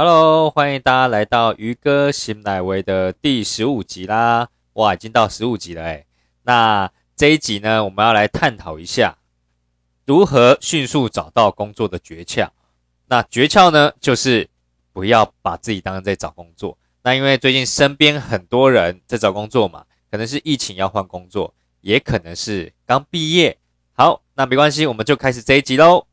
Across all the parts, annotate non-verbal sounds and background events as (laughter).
Hello，欢迎大家来到鱼哥醒奶威的第十五集啦！哇，已经到十五集了哎。那这一集呢，我们要来探讨一下如何迅速找到工作的诀窍。那诀窍呢，就是不要把自己当成在找工作。那因为最近身边很多人在找工作嘛，可能是疫情要换工作，也可能是刚毕业。好，那没关系，我们就开始这一集喽。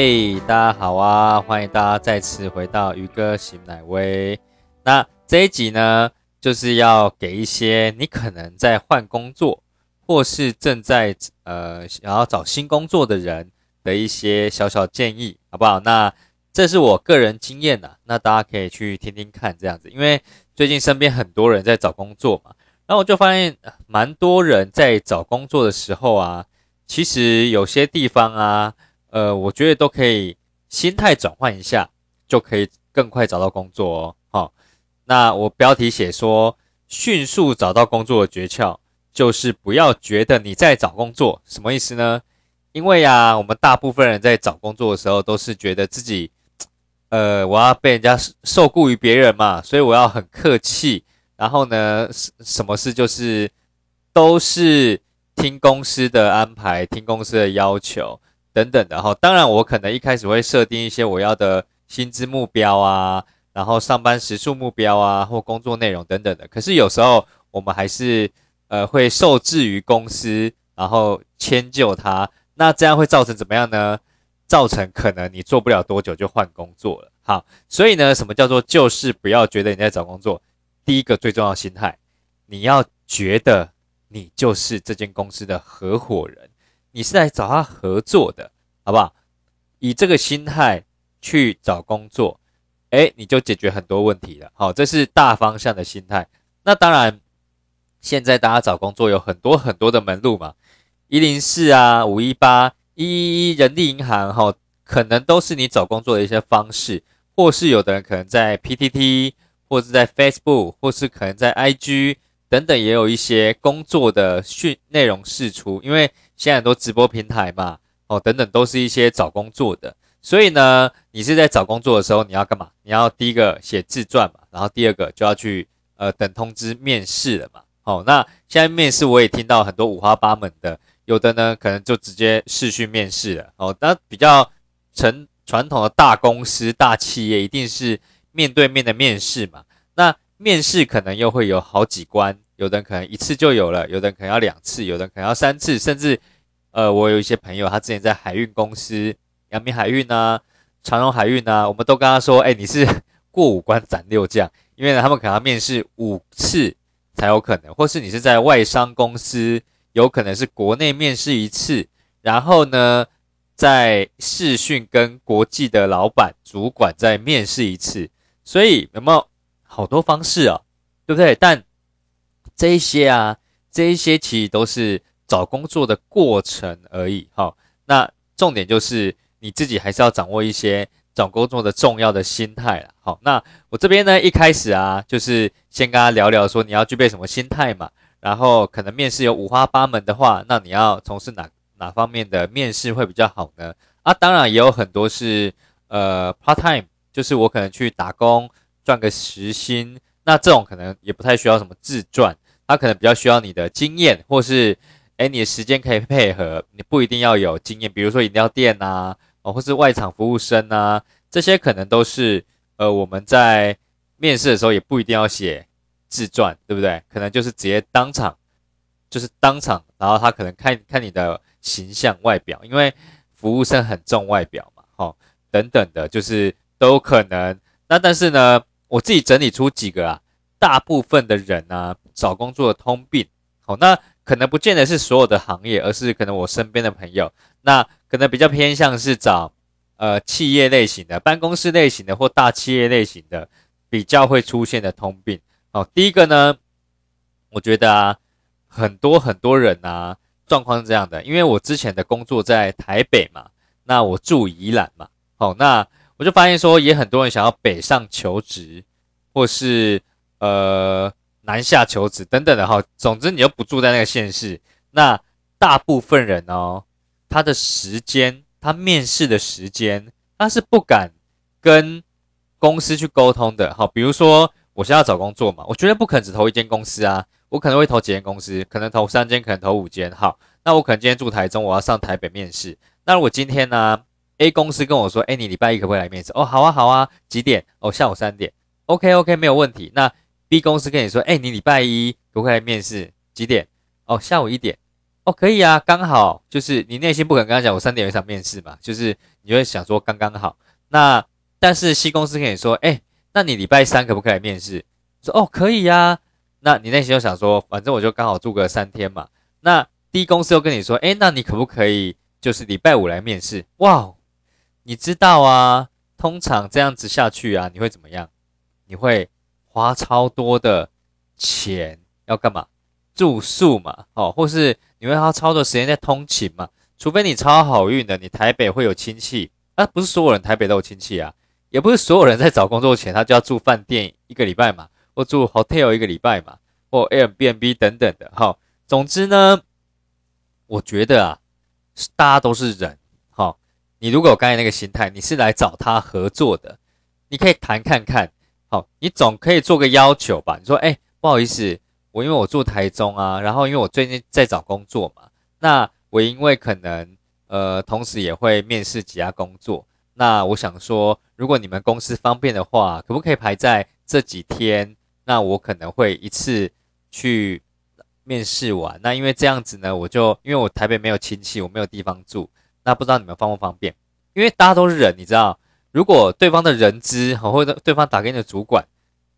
嘿，大家好啊！欢迎大家再次回到鱼哥醒奶威。那这一集呢，就是要给一些你可能在换工作，或是正在呃想要找新工作的人的一些小小建议，好不好？那这是我个人经验呐，那大家可以去听听看，这样子。因为最近身边很多人在找工作嘛，然后我就发现蛮多人在找工作的时候啊，其实有些地方啊。呃，我觉得都可以心态转换一下，就可以更快找到工作哦。好，那我标题写说，迅速找到工作的诀窍就是不要觉得你在找工作，什么意思呢？因为呀，我们大部分人在找工作的时候，都是觉得自己，(tsk) 呃，我要被人家受雇于别人嘛，所以我要很客气，然后呢，什么事就是都是听公司的安排，听公司的要求。等等的哈，当然我可能一开始会设定一些我要的薪资目标啊，然后上班时数目标啊，或工作内容等等的。可是有时候我们还是呃会受制于公司，然后迁就他，那这样会造成怎么样呢？造成可能你做不了多久就换工作了。好，所以呢，什么叫做就是不要觉得你在找工作？第一个最重要心态，你要觉得你就是这间公司的合伙人。你是来找他合作的，好不好？以这个心态去找工作，哎，你就解决很多问题了。好，这是大方向的心态。那当然，现在大家找工作有很多很多的门路嘛，一零四啊，五一八，一一一，人力银行，哈，可能都是你找工作的一些方式，或是有的人可能在 PTT，或是在 Facebook，或是可能在 IG 等等，也有一些工作的讯内容释出，因为。现在很多直播平台嘛，哦，等等，都是一些找工作的。所以呢，你是在找工作的时候，你要干嘛？你要第一个写自传嘛，然后第二个就要去呃等通知面试了嘛。好，那现在面试我也听到很多五花八门的，有的呢可能就直接试训面试了。哦，那比较成传统的大公司大企业一定是面对面的面试嘛。那面试可能又会有好几关。有的人可能一次就有了，有的人可能要两次，有的人可能要三次，甚至，呃，我有一些朋友，他之前在海运公司，阳明海运啊，长荣海运啊，我们都跟他说，哎，你是 (laughs) 过五关斩六将，因为呢，他们可能要面试五次才有可能，或是你是在外商公司，有可能是国内面试一次，然后呢，在试训跟国际的老板、主管再面试一次，所以有没有好多方式啊？对不对？但这一些啊，这一些其实都是找工作的过程而已。哈，那重点就是你自己还是要掌握一些找工作的重要的心态了。好，那我这边呢，一开始啊，就是先跟他聊聊，说你要具备什么心态嘛。然后可能面试有五花八门的话，那你要从事哪哪方面的面试会比较好呢？啊，当然也有很多是呃 part time，就是我可能去打工赚个时薪，那这种可能也不太需要什么自传。他可能比较需要你的经验，或是，哎，你的时间可以配合，你不一定要有经验，比如说饮料店呐，哦，或是外场服务生呐，这些可能都是，呃，我们在面试的时候也不一定要写自传，对不对？可能就是直接当场，就是当场，然后他可能看看你的形象外表，因为服务生很重外表嘛，哦，等等的，就是都可能。那但是呢，我自己整理出几个啊。大部分的人呢，找工作的通病，好，那可能不见得是所有的行业，而是可能我身边的朋友，那可能比较偏向是找呃企业类型的、办公室类型的或大企业类型的比较会出现的通病。好，第一个呢，我觉得啊，很多很多人啊，状况是这样的，因为我之前的工作在台北嘛，那我住宜兰嘛，好，那我就发现说，也很多人想要北上求职，或是呃南下求职等等的哈，总之你又不住在那个县市，那大部分人哦，他的时间，他面试的时间，他是不敢跟公司去沟通的，好，比如说。我现在要找工作嘛，我绝对不可能只投一间公司啊，我可能会投几间公司，可能投三间，可能投五间。好，那我可能今天住台中，我要上台北面试。那如果今天呢，A 公司跟我说，哎，你礼拜一可不可以来面试？哦，好啊，好啊，几点？哦，下午三点。OK，OK，没有问题。那 B 公司跟你说，哎，你礼拜一可不可以来面试？几点？哦，下午一点。哦，可以啊，刚好就是你内心不可能跟他讲，我三点有一场面试嘛，就是你会想说刚刚好。那但是 C 公司跟你说，哎。那你礼拜三可不可以来面试？说哦可以呀。那你内心就想说，反正我就刚好住个三天嘛。那 D 公司又跟你说，哎，那你可不可以就是礼拜五来面试？哇，你知道啊，通常这样子下去啊，你会怎么样？你会花超多的钱要干嘛？住宿嘛，哦，或是你会花超多时间在通勤嘛？除非你超好运的，你台北会有亲戚啊，不是所有人台北都有亲戚啊。也不是所有人在找工作前，他就要住饭店一个礼拜嘛，或住 hotel 一个礼拜嘛，或 Airbnb 等等的。好，总之呢，我觉得啊，大家都是人。好，你如果有刚才那个心态，你是来找他合作的，你可以谈看看。好，你总可以做个要求吧？你说，哎，不好意思，我因为我住台中啊，然后因为我最近在找工作嘛，那我因为可能呃，同时也会面试几家工作。那我想说，如果你们公司方便的话，可不可以排在这几天？那我可能会一次去面试完。那因为这样子呢，我就因为我台北没有亲戚，我没有地方住。那不知道你们方不方便？因为大家都是人，你知道，如果对方的人资或者对方打给你的主管，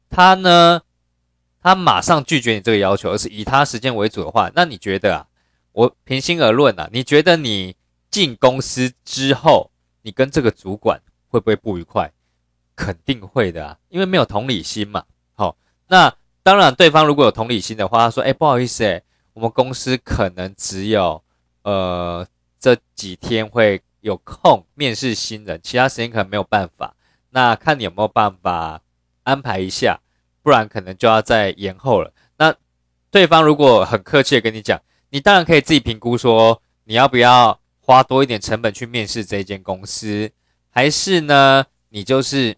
他呢，他马上拒绝你这个要求，而是以他时间为主的话，那你觉得啊？我平心而论啊，你觉得你进公司之后？你跟这个主管会不会不愉快？肯定会的啊，因为没有同理心嘛。好，那当然，对方如果有同理心的话，他说：“哎，不好意思，哎，我们公司可能只有呃这几天会有空面试新人，其他时间可能没有办法。那看你有没有办法安排一下，不然可能就要再延后了。”那对方如果很客气的跟你讲，你当然可以自己评估说你要不要。花多一点成本去面试这一间公司，还是呢？你就是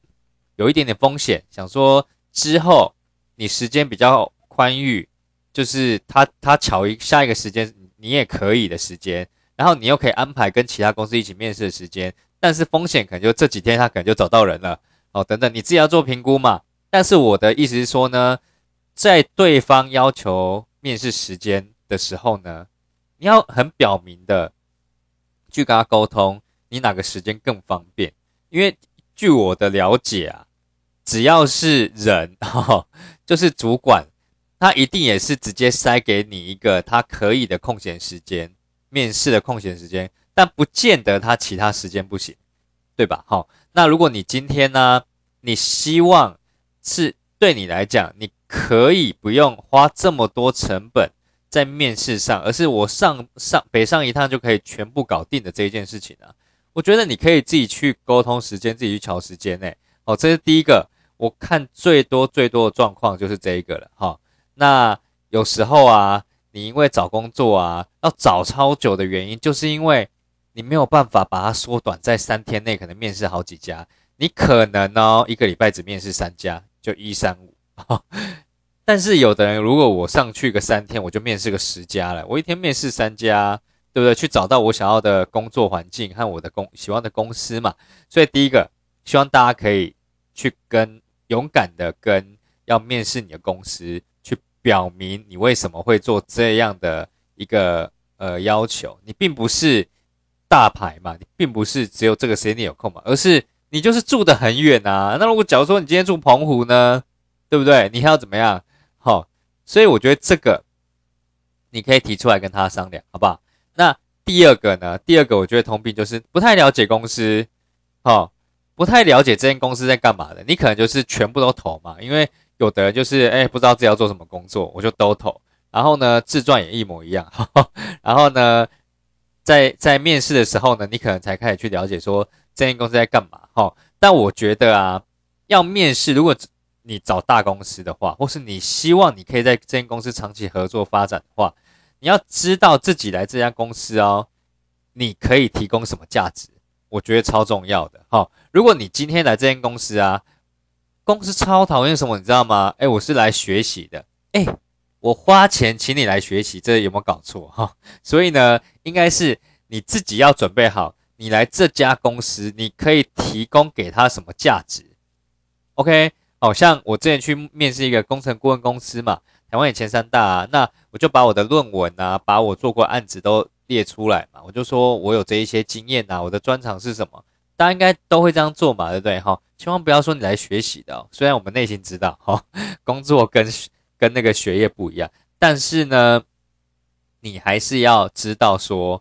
有一点点风险，想说之后你时间比较宽裕，就是他他巧一下一个时间你也可以的时间，然后你又可以安排跟其他公司一起面试的时间，但是风险可能就这几天他可能就找到人了哦，等等，你自己要做评估嘛。但是我的意思是说呢，在对方要求面试时间的时候呢，你要很表明的。去跟他沟通，你哪个时间更方便？因为据我的了解啊，只要是人哈，(laughs) 就是主管，他一定也是直接塞给你一个他可以的空闲时间，面试的空闲时间，但不见得他其他时间不行，对吧？好，那如果你今天呢，你希望是对你来讲，你可以不用花这么多成本。在面试上，而是我上上北上一趟就可以全部搞定的这一件事情啊，我觉得你可以自己去沟通时间，自己去调时间诶。哦，这是第一个，我看最多最多的状况就是这一个了哈。那有时候啊，你因为找工作啊要找超久的原因，就是因为你没有办法把它缩短在三天内，可能面试好几家，你可能呢一个礼拜只面试三家，就一三五。(laughs) 但是有的人，如果我上去个三天，我就面试个十家了。我一天面试三家，对不对？去找到我想要的工作环境和我的公喜欢的公司嘛。所以第一个，希望大家可以去跟勇敢的跟要面试你的公司表明你为什么会做这样的一个呃要求。你并不是大牌嘛，你并不是只有这个时间你有空嘛，而是你就是住得很远啊。那如果假如说你今天住澎湖呢，对不对？你还要怎么样？好，所以我觉得这个你可以提出来跟他商量，好不好？那第二个呢？第二个我觉得通病就是不太了解公司，哦，不太了解这间公司在干嘛的，你可能就是全部都投嘛，因为有的人就是哎不知道自己要做什么工作，我就都投。然后呢，自传也一模一样。(laughs) 然后呢，在在面试的时候呢，你可能才开始去了解说这间公司在干嘛。哈，但我觉得啊，要面试，如果你找大公司的话，或是你希望你可以在这间公司长期合作发展的话，你要知道自己来这家公司哦，你可以提供什么价值，我觉得超重要的。哈，如果你今天来这间公司啊，公司超讨厌什么，你知道吗？哎，我是来学习的。哎。我花钱请你来学习，这有没有搞错哈？所以呢，应该是你自己要准备好，你来这家公司，你可以提供给他什么价值？OK，好像我之前去面试一个工程顾问公司嘛，台湾也前三大，啊，那我就把我的论文啊，把我做过案子都列出来嘛，我就说我有这一些经验呐，我的专长是什么？大家应该都会这样做嘛，对不对？哈，千万不要说你来学习的，虽然我们内心知道，哈，工作跟。跟那个学业不一样，但是呢，你还是要知道说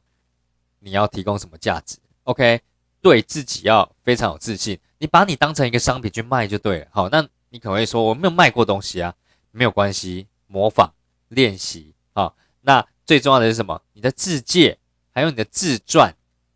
你要提供什么价值。OK，对自己要非常有自信。你把你当成一个商品去卖就对了。好，那你可能会说我没有卖过东西啊，没有关系，模仿练习啊。那最重要的是什么？你的自介还有你的自传，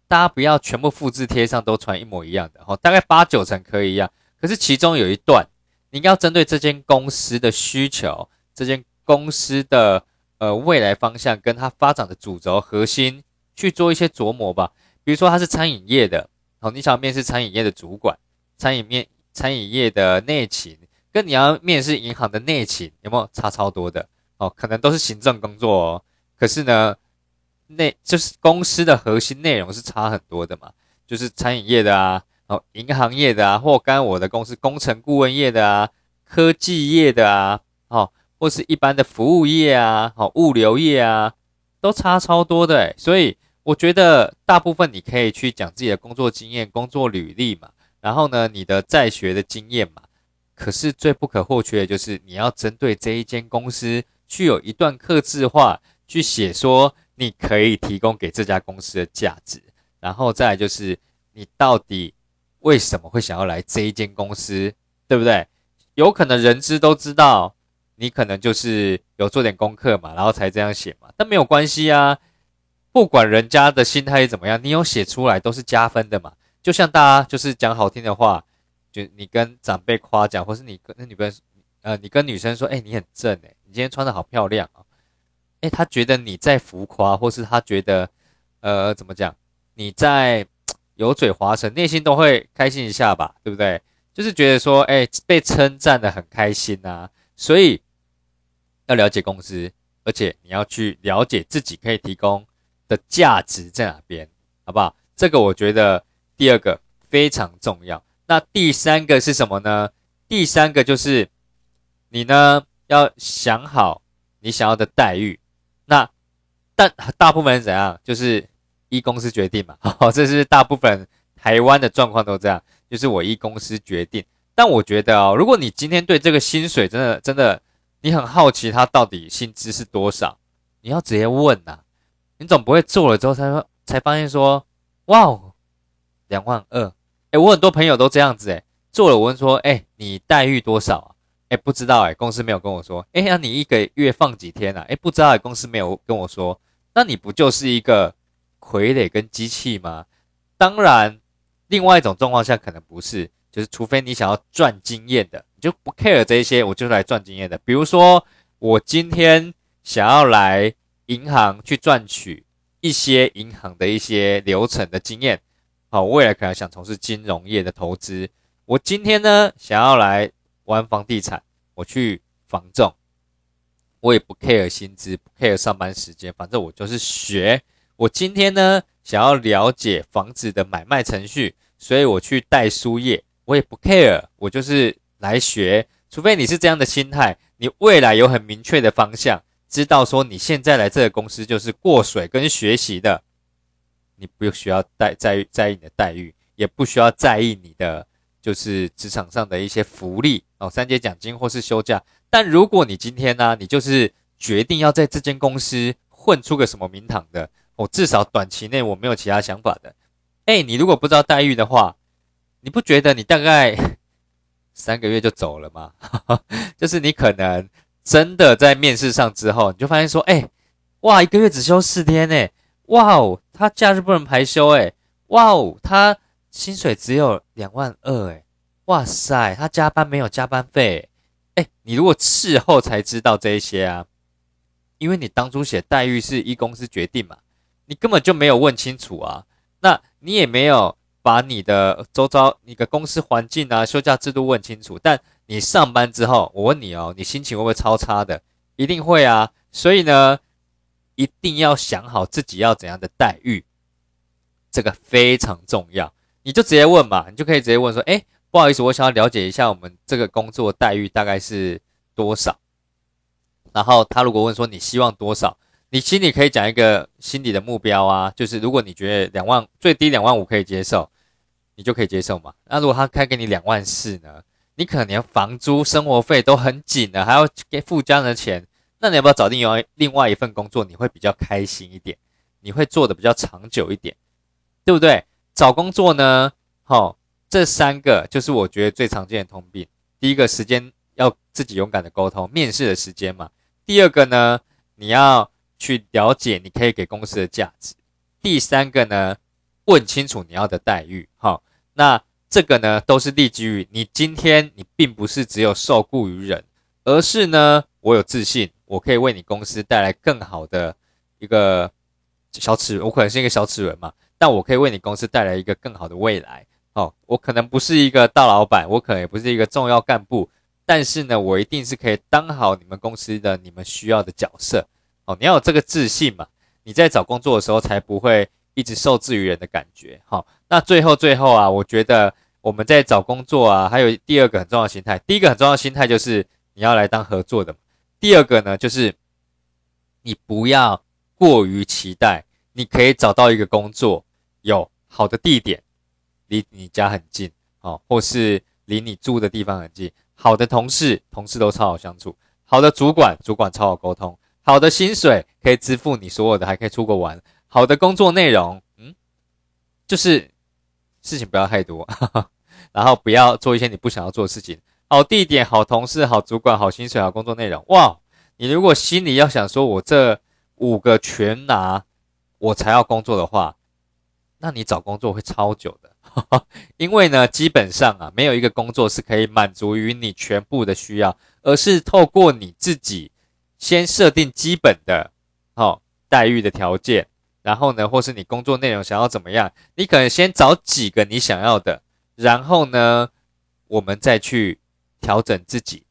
大家不要全部复制贴上都传一模一样的。好，大概八九成可以一样，可是其中有一段，你要针对这间公司的需求。这间公司的呃未来方向跟它发展的主轴核心去做一些琢磨吧。比如说它是餐饮业的，好，你想面试餐饮业的主管，餐饮面餐饮业的内勤，跟你要面试银行的内勤，有没有差超多的？哦，可能都是行政工作哦，可是呢，内就是公司的核心内容是差很多的嘛，就是餐饮业的啊，哦，银行业的啊，或刚刚我的公司工程顾问业的啊，科技业的啊，哦。或是一般的服务业啊，好物流业啊，都差超多的，所以我觉得大部分你可以去讲自己的工作经验、工作履历嘛，然后呢，你的在学的经验嘛。可是最不可或缺的就是你要针对这一间公司，去有一段刻字化去写说你可以提供给这家公司的价值，然后再来就是你到底为什么会想要来这一间公司，对不对？有可能人资都知道。你可能就是有做点功课嘛，然后才这样写嘛，但没有关系啊，不管人家的心态怎么样，你有写出来都是加分的嘛。就像大家就是讲好听的话，就你跟长辈夸奖，或是你跟那女朋友，呃，你跟女生说，哎，你很正哎，你今天穿的好漂亮啊，他觉得你在浮夸，或是他觉得，呃，怎么讲，你在油嘴滑舌，内心都会开心一下吧，对不对？就是觉得说，哎，被称赞的很开心呐，所以。要了解公司，而且你要去了解自己可以提供的价值在哪边，好不好？这个我觉得第二个非常重要。那第三个是什么呢？第三个就是你呢要想好你想要的待遇。但大部分人怎样？就是依公司决定嘛。好，(laughs) 这是大部分台湾的状况都这样，就是我依公司决定。但我觉得哦，如果你今天对这个薪水真的真的。你很好奇他到底薪资是多少？你要直接问呐，你总不会做了之后才说才发现说，哇哦，两万二，哎，我很多朋友都这样子，哎，做了我问说，哎，你待遇多少啊？哎，不知道，哎，公司没有跟我说，哎，那你一个月放几天啊？哎，不知道，哎，公司没有跟我说，那你不就是一个傀儡跟机器吗？当然，另外一种状况下可能不是。就是除非你想要赚经验的，你就不 care 这些，我就来赚经验的。比如说，我今天想要来银行去赚取一些银行的一些流程的经验，好，未来可能想从事金融业的投资。我今天呢想要来玩房地产，我去房仲，我也不 care 薪资，不 care 上班时间，反正我就是学。我今天呢想要了解房子的买卖程序，所以我去带书业。我也不 care，我就是来学。除非你是这样的心态，你未来有很明确的方向，知道说你现在来这个公司就是过水跟学习的，你不需要待在意在意你的待遇，也不需要在意你的就是职场上的一些福利哦，三节奖金或是休假。但如果你今天呢，你就是决定要在这间公司混出个什么名堂的，我至少短期内我没有其他想法的。哎，你如果不知道待遇的话，你不觉得你大概 (laughs) 三个月就走了吗？(laughs) 就是你可能真的在面试上之后，你就发现说，哎，哇，一个月只休四天呢，哇哦，他假日不能排休，哎，哇哦，他薪水只有两万二，哎，哇塞，他加班没有加班费，哎，你如果事后才知道这一些啊，因为你当初写待遇是一公司决定嘛，你根本就没有问清楚啊，那你也没有。把你的周遭、你的公司环境啊、休假制度问清楚。但你上班之后，我问你哦，你心情会不会超差的？一定会啊。所以呢，一定要想好自己要怎样的待遇，这个非常重要。你就直接问嘛，你就可以直接问说：“哎，不好意思，我想要了解一下我们这个工作待遇大概是多少。”然后他如果问说你希望多少？你心里可以讲一个心里的目标啊，就是如果你觉得两万最低两万五可以接受，你就可以接受嘛。那如果他开给你两万四呢？你可能连房租、生活费都很紧了，还要给付家人的钱，那你要不要找另外另外一份工作？你会比较开心一点，你会做的比较长久一点，对不对？找工作呢，好，这三个就是我觉得最常见的通病。第一个时间要自己勇敢的沟通，面试的时间嘛。第二个呢，你要。去了解你可以给公司的价值。第三个呢，问清楚你要的待遇。好，那这个呢，都是立基于你今天你并不是只有受雇于人，而是呢，我有自信，我可以为你公司带来更好的一个小齿。我可能是一个小齿轮嘛，但我可以为你公司带来一个更好的未来。哦，我可能不是一个大老板，我可能也不是一个重要干部，但是呢，我一定是可以当好你们公司的你们需要的角色。哦，你要有这个自信嘛，你在找工作的时候才不会一直受制于人的感觉。好，那最后最后啊，我觉得我们在找工作啊，还有第二个很重要的心态。第一个很重要的心态就是你要来当合作的。第二个呢，就是你不要过于期待你可以找到一个工作，有好的地点，离你家很近，哦，或是离你住的地方很近，好的同事，同事都超好相处，好的主管，主管超好沟通。好的薪水可以支付你所有的，还可以出国玩。好的工作内容，嗯，就是事情不要太多，(laughs) 然后不要做一些你不想要做的事情。好地点、好同事、好主管、好薪水、好工作内容。哇，你如果心里要想说我这五个全拿，我才要工作的话，那你找工作会超久的。(laughs) 因为呢，基本上啊，没有一个工作是可以满足于你全部的需要，而是透过你自己。先设定基本的，好待遇的条件，然后呢，或是你工作内容想要怎么样，你可能先找几个你想要的，然后呢，我们再去调整自己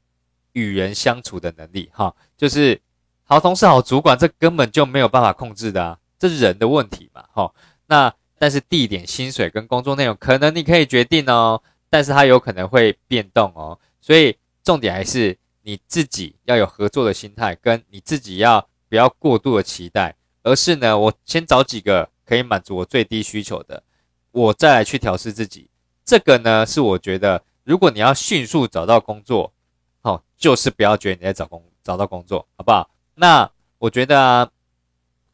与人相处的能力，哈，就是好同事、好主管，这根本就没有办法控制的啊，这是人的问题嘛，哈。那但是地点、薪水跟工作内容，可能你可以决定哦，但是它有可能会变动哦，所以重点还是。你自己要有合作的心态，跟你自己要不要过度的期待，而是呢，我先找几个可以满足我最低需求的，我再来去调试自己。这个呢，是我觉得，如果你要迅速找到工作，好，就是不要觉得你在找工找到工作，好不好？那我觉得啊，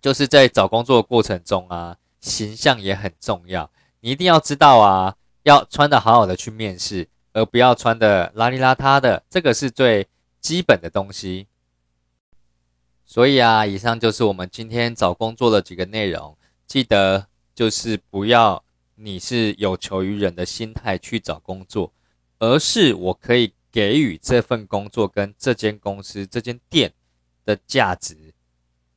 就是在找工作过程中啊，形象也很重要，你一定要知道啊，要穿的好好的去面试，而不要穿的邋里邋遢的，这个是最。基本的东西，所以啊，以上就是我们今天找工作的几个内容。记得就是不要你是有求于人的心态去找工作，而是我可以给予这份工作跟这间公司、这间店的价值，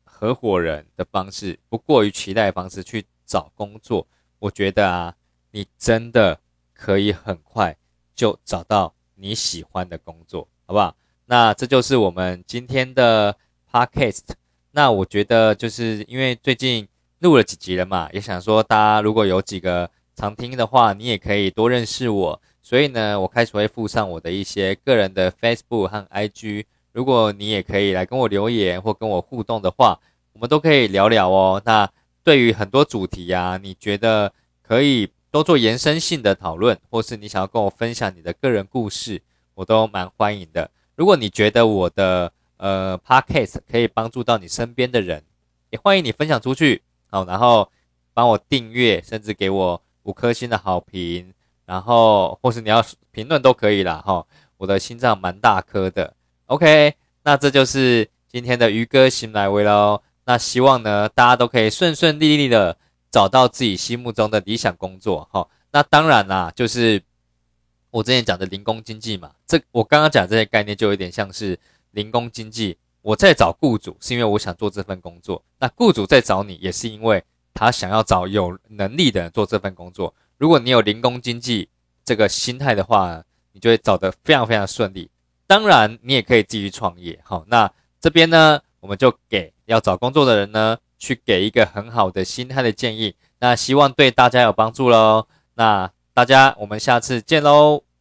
合伙人的方式，不过于期待方式去找工作。我觉得啊，你真的可以很快就找到你喜欢的工作，好不好？那这就是我们今天的 podcast。那我觉得就是因为最近录了几集了嘛，也想说大家如果有几个常听的话，你也可以多认识我。所以呢，我开始会附上我的一些个人的 Facebook 和 IG。如果你也可以来跟我留言或跟我互动的话，我们都可以聊聊哦。那对于很多主题呀，你觉得可以多做延伸性的讨论，或是你想要跟我分享你的个人故事，我都蛮欢迎的。如果你觉得我的呃 podcast 可以帮助到你身边的人，也欢迎你分享出去，好，然后帮我订阅，甚至给我五颗星的好评，然后或是你要评论都可以啦，哈。我的心脏蛮大颗的，OK，那这就是今天的鱼哥醒来微喽。那希望呢，大家都可以顺顺利利的找到自己心目中的理想工作，哈。那当然啦，就是我之前讲的零工经济嘛，这我刚刚讲这些概念就有点像是零工经济。我在找雇主是因为我想做这份工作，那雇主在找你也是因为他想要找有能力的人做这份工作。如果你有零工经济这个心态的话，你就会找得非常非常顺利。当然，你也可以继续创业。好，那这边呢，我们就给要找工作的人呢，去给一个很好的心态的建议。那希望对大家有帮助喽。那大家，我们下次见喽。